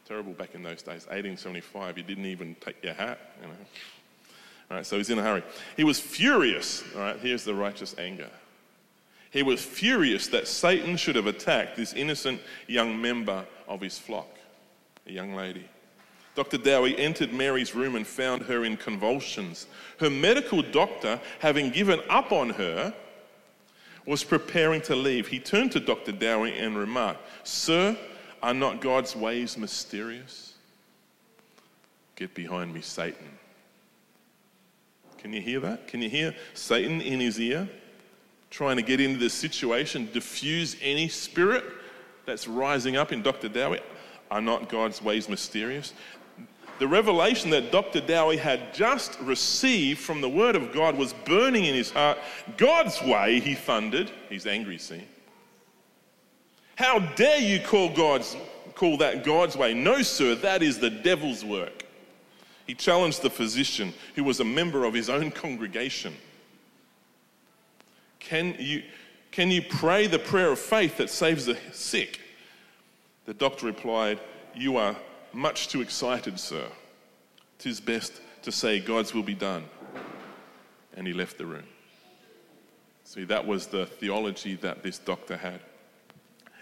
terrible back in those days. 1875, you didn't even take your hat, you know. All right, so he's in a hurry. He was furious. All right, here's the righteous anger. He was furious that Satan should have attacked this innocent young member of his flock, a young lady. Dr. Dowie entered Mary's room and found her in convulsions. Her medical doctor, having given up on her, was preparing to leave. He turned to Dr. Dowie and remarked, Sir, are not God's ways mysterious? Get behind me, Satan. Can you hear that? Can you hear Satan in his ear trying to get into this situation, diffuse any spirit that's rising up in Dr. Dowie? Are not God's ways mysterious? The revelation that Dr. Dowie had just received from the Word of God was burning in his heart. God's way, he thundered. He's angry, see? How dare you call, God's, call that God's way? No, sir, that is the devil's work. He challenged the physician, who was a member of his own congregation. Can you, can you pray the prayer of faith that saves the sick? The doctor replied, You are much too excited, sir. Tis best to say, God's will be done. And he left the room. See, that was the theology that this doctor had.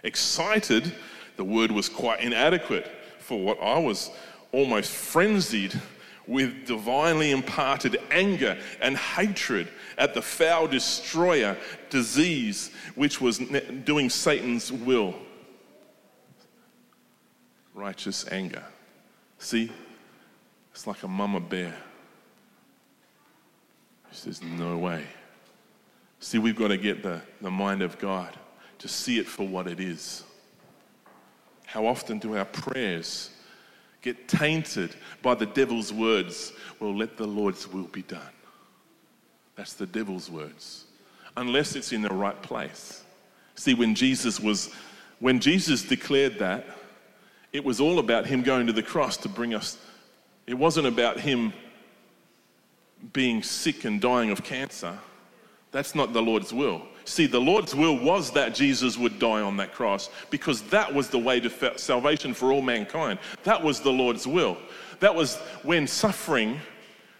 Excited, the word was quite inadequate for what I was almost frenzied with divinely imparted anger and hatred at the foul destroyer, disease, which was doing Satan's will. Righteous anger. See, it's like a mama bear. She says, No way. See, we've got to get the, the mind of God to see it for what it is. How often do our prayers get tainted by the devil's words? Well, let the Lord's will be done. That's the devil's words. Unless it's in the right place. See, when Jesus was, when Jesus declared that, it was all about him going to the cross to bring us. It wasn't about him being sick and dying of cancer. That's not the Lord's will. See, the Lord's will was that Jesus would die on that cross because that was the way to salvation for all mankind. That was the Lord's will. That was when suffering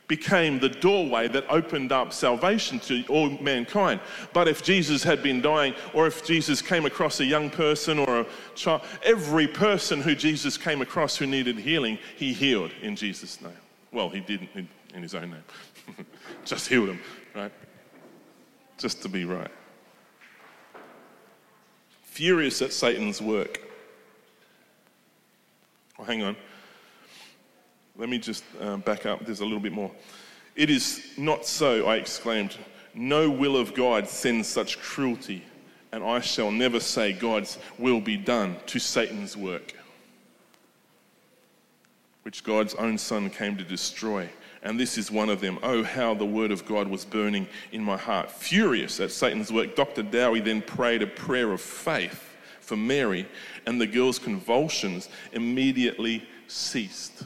became the doorway that opened up salvation to all mankind. But if Jesus had been dying, or if Jesus came across a young person or a child, every person who Jesus came across who needed healing, he healed in Jesus' name. Well, he didn't in his own name, just healed them, right? Just to be right furious at Satan's work. Oh, hang on. Let me just uh, back up. There's a little bit more. It is not so, I exclaimed. No will of God sends such cruelty, and I shall never say God's will be done to Satan's work, which God's own Son came to destroy and this is one of them. Oh, how the word of God was burning in my heart. Furious at Satan's work, Dr. Dowie then prayed a prayer of faith for Mary, and the girl's convulsions immediately ceased.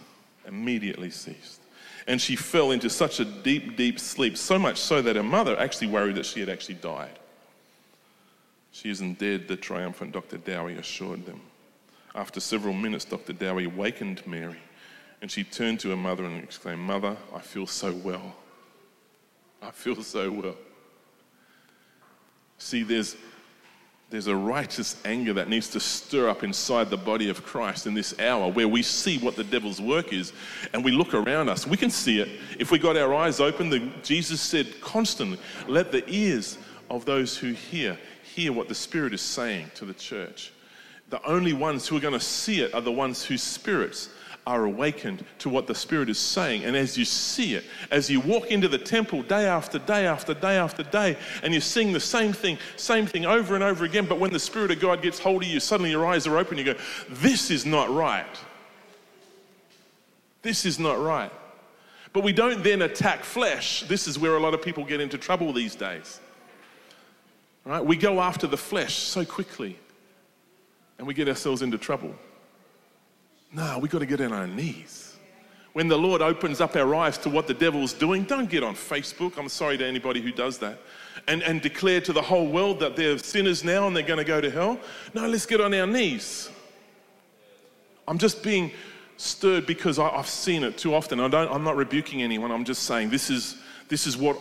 Immediately ceased. And she fell into such a deep, deep sleep, so much so that her mother actually worried that she had actually died. She isn't dead, the triumphant Dr. Dowie assured them. After several minutes, Dr. Dowie wakened Mary and she turned to her mother and exclaimed, Mother, I feel so well. I feel so well. See, there's, there's a righteous anger that needs to stir up inside the body of Christ in this hour where we see what the devil's work is and we look around us. We can see it. If we got our eyes open, the, Jesus said constantly, let the ears of those who hear hear what the Spirit is saying to the church. The only ones who are going to see it are the ones whose spirits are awakened to what the Spirit is saying. And as you see it, as you walk into the temple day after day after day after day, and you're seeing the same thing, same thing over and over again, but when the Spirit of God gets hold of you, suddenly your eyes are open, you go, This is not right. This is not right. But we don't then attack flesh. This is where a lot of people get into trouble these days. Right? We go after the flesh so quickly and we get ourselves into trouble. No, we've got to get on our knees. When the Lord opens up our eyes to what the devil's doing, don't get on Facebook. I'm sorry to anybody who does that. And, and declare to the whole world that they're sinners now and they're going to go to hell. No, let's get on our knees. I'm just being stirred because I, have seen it too often. I don't, I'm not rebuking anyone. I'm just saying this is, this is what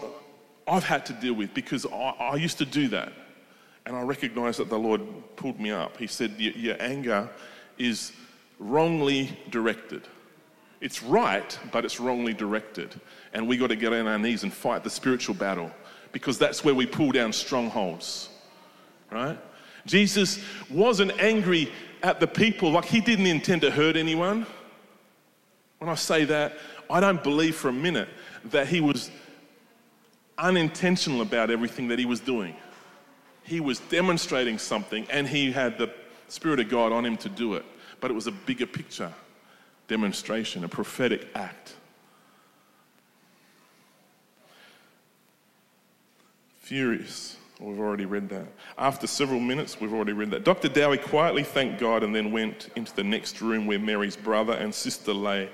I've had to deal with because I, I used to do that. And I recognize that the Lord pulled me up. He said, Your anger is wrongly directed. It's right, but it's wrongly directed. And we got to get on our knees and fight the spiritual battle because that's where we pull down strongholds, right? Jesus wasn't angry at the people, like he didn't intend to hurt anyone. When I say that, I don't believe for a minute that he was unintentional about everything that he was doing. He was demonstrating something and he had the Spirit of God on him to do it but it was a bigger picture demonstration, a prophetic act. Furious. We've already read that. After several minutes, we've already read that. Dr. Dowie quietly thanked God and then went into the next room where Mary's brother and sister lay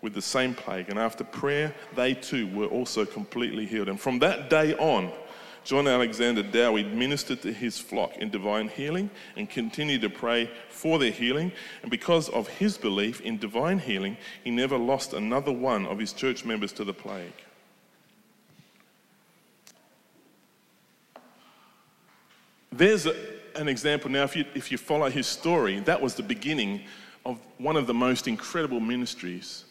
with the same plague. And after prayer, they too were also completely healed. And from that day on, John Alexander Dowie ministered to his flock in divine healing and continued to pray for their healing. And because of his belief in divine healing, he never lost another one of his church members to the plague. There's a, an example now, if you, if you follow his story, that was the beginning of one of the most incredible ministries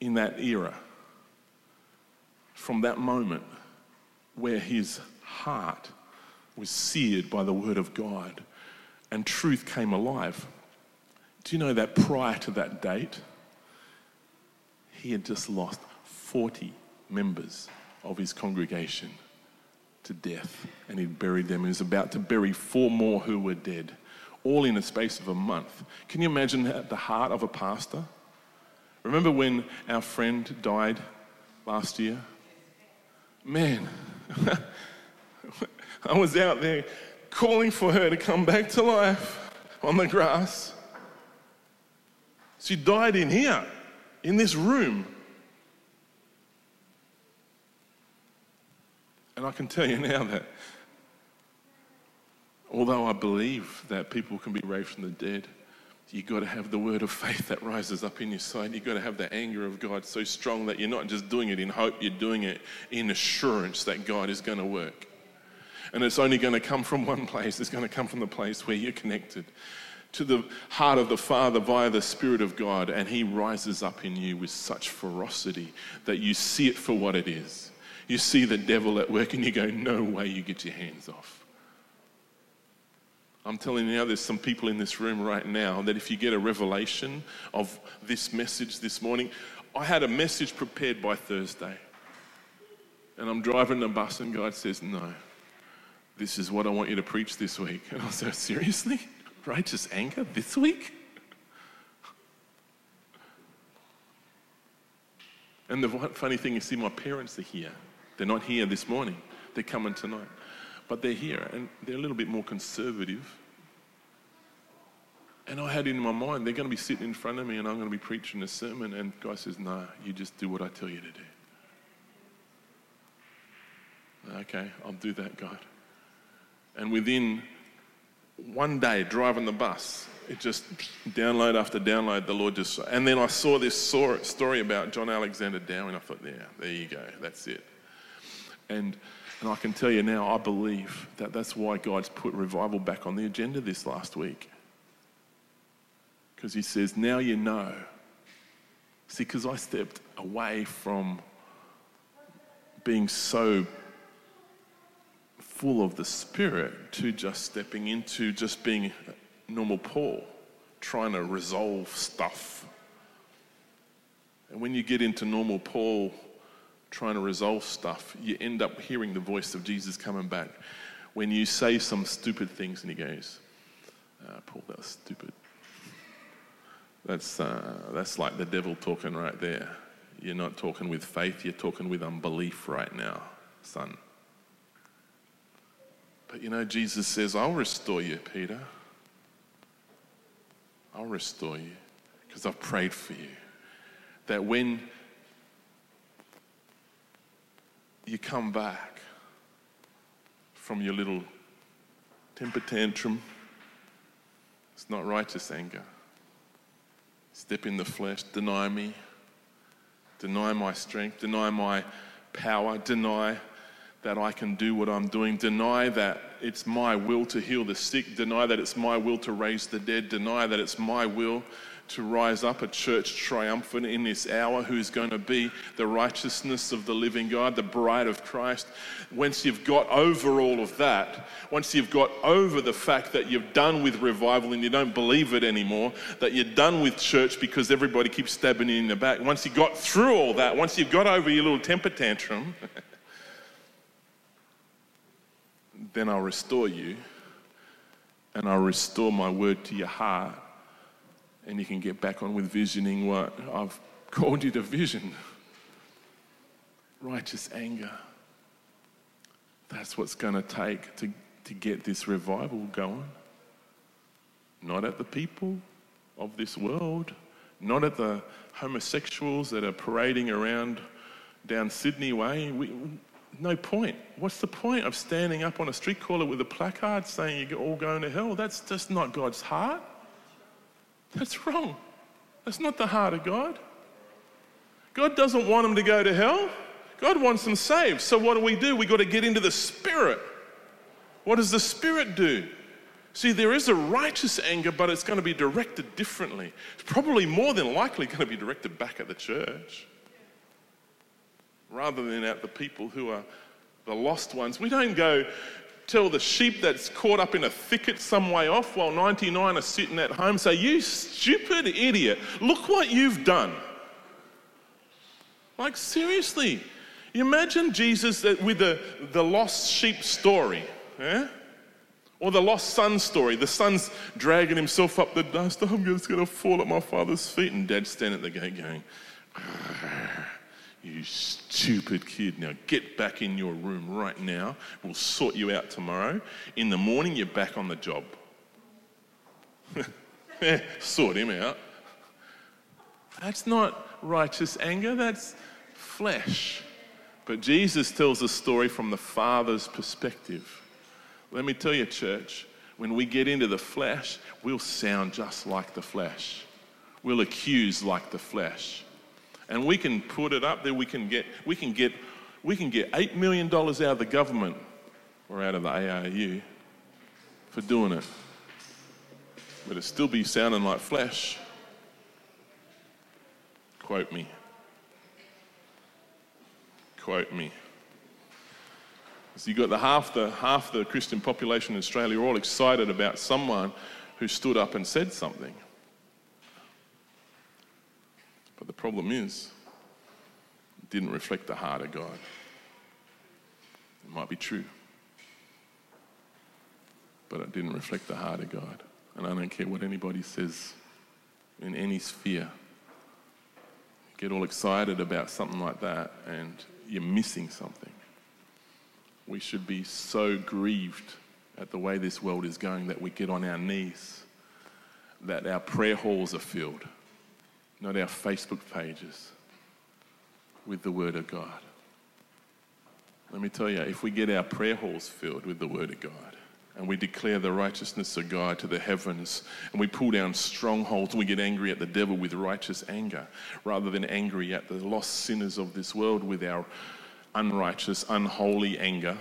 in that era from that moment where his heart was seared by the word of God and truth came alive. Do you know that prior to that date, he had just lost 40 members of his congregation to death and he'd buried them he was about to bury four more who were dead, all in the space of a month. Can you imagine the heart of a pastor? Remember when our friend died last year? Man, I was out there calling for her to come back to life on the grass. She died in here, in this room. And I can tell you now that although I believe that people can be raised from the dead, You've got to have the word of faith that rises up in your side. You've got to have the anger of God so strong that you're not just doing it in hope, you're doing it in assurance that God is going to work. And it's only going to come from one place, it's going to come from the place where you're connected to the heart of the Father via the Spirit of God, and He rises up in you with such ferocity that you see it for what it is. You see the devil at work, and you go, No way you get your hands off. I'm telling you now, there's some people in this room right now that if you get a revelation of this message this morning, I had a message prepared by Thursday. And I'm driving the bus, and God says, No, this is what I want you to preach this week. And I said, Seriously? Righteous anger this week? And the funny thing is, see, my parents are here. They're not here this morning, they're coming tonight but they're here and they're a little bit more conservative. And I had in my mind, they're going to be sitting in front of me and I'm going to be preaching a sermon. And God says, No, you just do what I tell you to do. Okay, I'll do that, God. And within one day, driving the bus, it just download after download, the Lord just. And then I saw this story about John Alexander and I thought, Yeah, there you go, that's it. And, and I can tell you now, I believe that that's why God's put revival back on the agenda this last week. Because He says, now you know. See, because I stepped away from being so full of the Spirit to just stepping into just being normal Paul, trying to resolve stuff. And when you get into normal Paul, trying to resolve stuff, you end up hearing the voice of Jesus coming back. When you say some stupid things and he goes, uh, Paul, that was stupid. That's, uh, that's like the devil talking right there. You're not talking with faith, you're talking with unbelief right now, son. But you know, Jesus says, I'll restore you, Peter. I'll restore you because I've prayed for you. That when you come back from your little temper tantrum, it's not righteous anger. Step in the flesh, deny me, deny my strength, deny my power, deny that I can do what I'm doing, deny that it's my will to heal the sick, deny that it's my will to raise the dead, deny that it's my will to rise up a church triumphant in this hour who's going to be the righteousness of the living God, the bride of Christ. Once you've got over all of that, once you've got over the fact that you've done with revival and you don't believe it anymore, that you're done with church because everybody keeps stabbing you in the back, once you got through all that, once you've got over your little temper tantrum, then I'll restore you and I'll restore my word to your heart and you can get back on with visioning what I've called you to vision. Righteous anger. That's what's going to take to, to get this revival going. Not at the people of this world, not at the homosexuals that are parading around down Sydney Way. We, no point. What's the point of standing up on a street corner with a placard saying you're all going to hell? That's just not God's heart. That's wrong. That's not the heart of God. God doesn't want them to go to hell. God wants them saved. So what do we do? We got to get into the spirit. What does the spirit do? See, there is a righteous anger, but it's going to be directed differently. It's probably more than likely going to be directed back at the church rather than at the people who are the lost ones. We don't go tell the sheep that's caught up in a thicket some way off while 99 are sitting at home, say, You stupid idiot, look what you've done. Like, seriously, imagine Jesus with the, the lost sheep story, yeah? Or the lost son story. The son's dragging himself up the dust. Oh, I'm just going to fall at my father's feet. And dad's standing at the gate going, ah. You stupid kid. Now get back in your room right now. We'll sort you out tomorrow. In the morning, you're back on the job. Eh, sort him out. That's not righteous anger, that's flesh. But Jesus tells a story from the Father's perspective. Let me tell you, church, when we get into the flesh, we'll sound just like the flesh. We'll accuse like the flesh and we can put it up there. We can get, we can get, we can get $8 million out of the government or out of the ARU for doing it. But it still be sounding like flesh. Quote me. Quote me. So you got the half the half the Christian population in Australia all excited about someone who stood up and said something. But the problem is, it didn't reflect the heart of God. It might be true, but it didn't reflect the heart of God. And I don't care what anybody says in any sphere. get all excited about something like that, and you're missing something. We should be so grieved at the way this world is going that we get on our knees, that our prayer halls are filled not our Facebook pages, with the Word of God. Let me tell you, if we get our prayer halls filled with the Word of God, and we declare the righteousness of God to the heavens, and we pull down strongholds, and we get angry at the devil with righteous anger, rather than angry at the lost sinners of this world with our unrighteous, unholy anger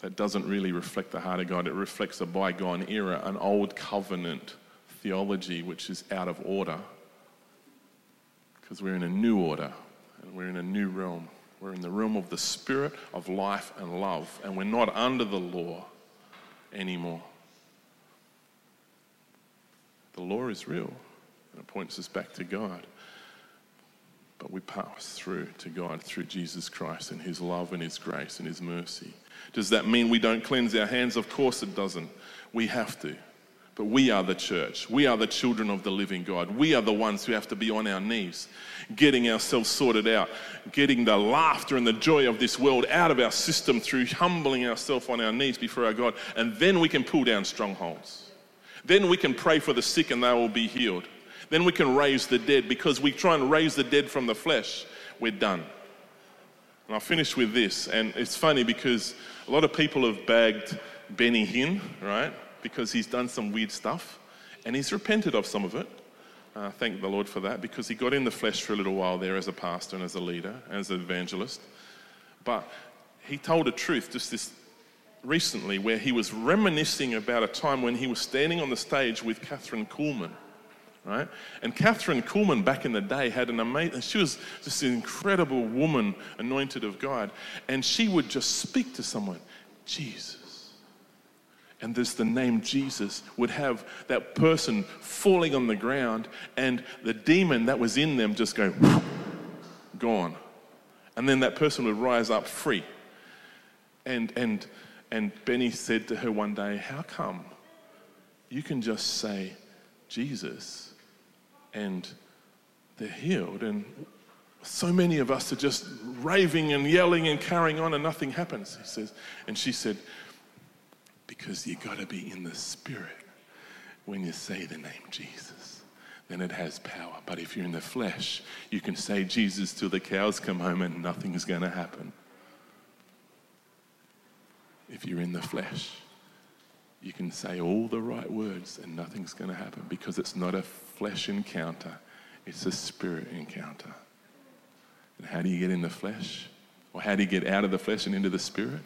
that doesn't really reflect the heart of God. It reflects a bygone era, an old covenant theology which is out of order because we're in a new order and we're in a new realm. We're in the realm of the spirit of life and love, and we're not under the law anymore. The law is real, and it points us back to God. But we pass through to God through Jesus Christ and His love and His grace and His mercy. Does that mean we don't cleanse our hands? Of course it doesn't. We have to. But we are the church. We are the children of the living God. We are the ones who have to be on our knees, getting ourselves sorted out, getting the laughter and the joy of this world out of our system through humbling ourselves on our knees before our God. And then we can pull down strongholds. Then we can pray for the sick and they will be healed. Then we can raise the dead because we try and raise the dead from the flesh. We're done. And I'll finish with this. And it's funny because a lot of people have bagged Benny Hinn, right? Because he's done some weird stuff and he's repented of some of it. Uh, thank the Lord for that because he got in the flesh for a little while there as a pastor and as a leader, as an evangelist. But he told a truth just this recently where he was reminiscing about a time when he was standing on the stage with Kathryn Kuhlman right? And Kathryn Kuhlman back in the day had an amazing, she was just an incredible woman anointed of God. And she would just speak to someone, Jesus. And this, the name Jesus would have that person falling on the ground and the demon that was in them just go, gone. And then that person would rise up free. And, and, and Benny said to her one day, How come you can just say Jesus and they're healed. And so many of us are just raving and yelling and carrying on, and nothing happens. He says, and she said, because you got to be in the spirit when you say the name Jesus. Then it has power. But if you're in the flesh, you can say Jesus till the cows come home and nothing's going to happen. If you're in the flesh, you can say all the right words and nothing's going to happen because it's not a flesh encounter, it's a spirit encounter. And how do you get in the flesh? Or how do you get out of the flesh and into the spirit?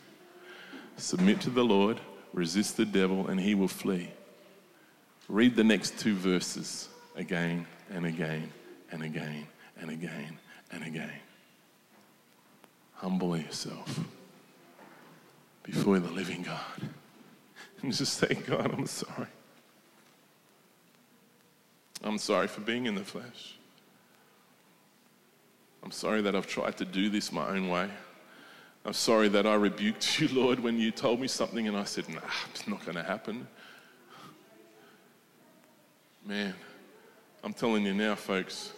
Submit to the Lord, resist the devil, and he will flee. Read the next two verses again and again and again and again and again. Humble yourself before the living God and just say, God, I'm sorry. I'm sorry for being in the flesh. I'm sorry that I've tried to do this my own way. I'm sorry that I rebuked you, Lord, when you told me something and I said, nah, it's not going to happen. Man, I'm telling you now, folks,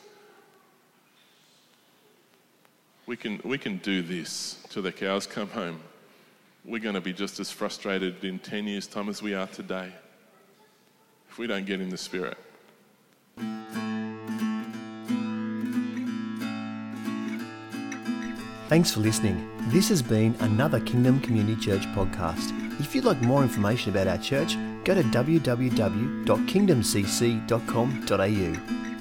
we can, we can do this till the cows come home. We're going to be just as frustrated in 10 years' time as we are today if we don't get in the Spirit. Thanks for listening. This has been another Kingdom Community Church podcast. If you'd like more information about our church, go to www.kingdomcc.com.au.